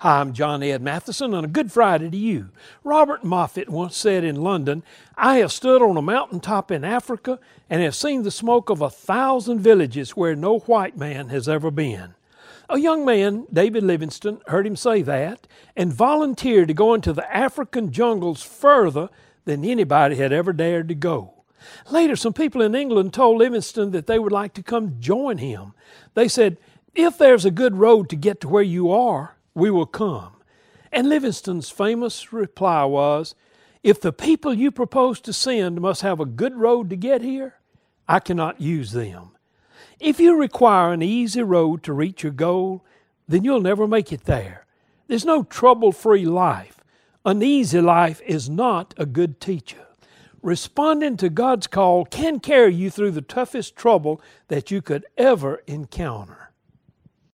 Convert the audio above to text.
Hi, I'm John Ed Mathison, and a good Friday to you. Robert Moffat once said in London, I have stood on a mountaintop in Africa and have seen the smoke of a thousand villages where no white man has ever been. A young man, David Livingstone, heard him say that and volunteered to go into the African jungles further than anybody had ever dared to go. Later, some people in England told Livingstone that they would like to come join him. They said, If there's a good road to get to where you are, we will come. And Livingstone's famous reply was, If the people you propose to send must have a good road to get here, I cannot use them. If you require an easy road to reach your goal, then you'll never make it there. There's no trouble free life. An easy life is not a good teacher. Responding to God's call can carry you through the toughest trouble that you could ever encounter.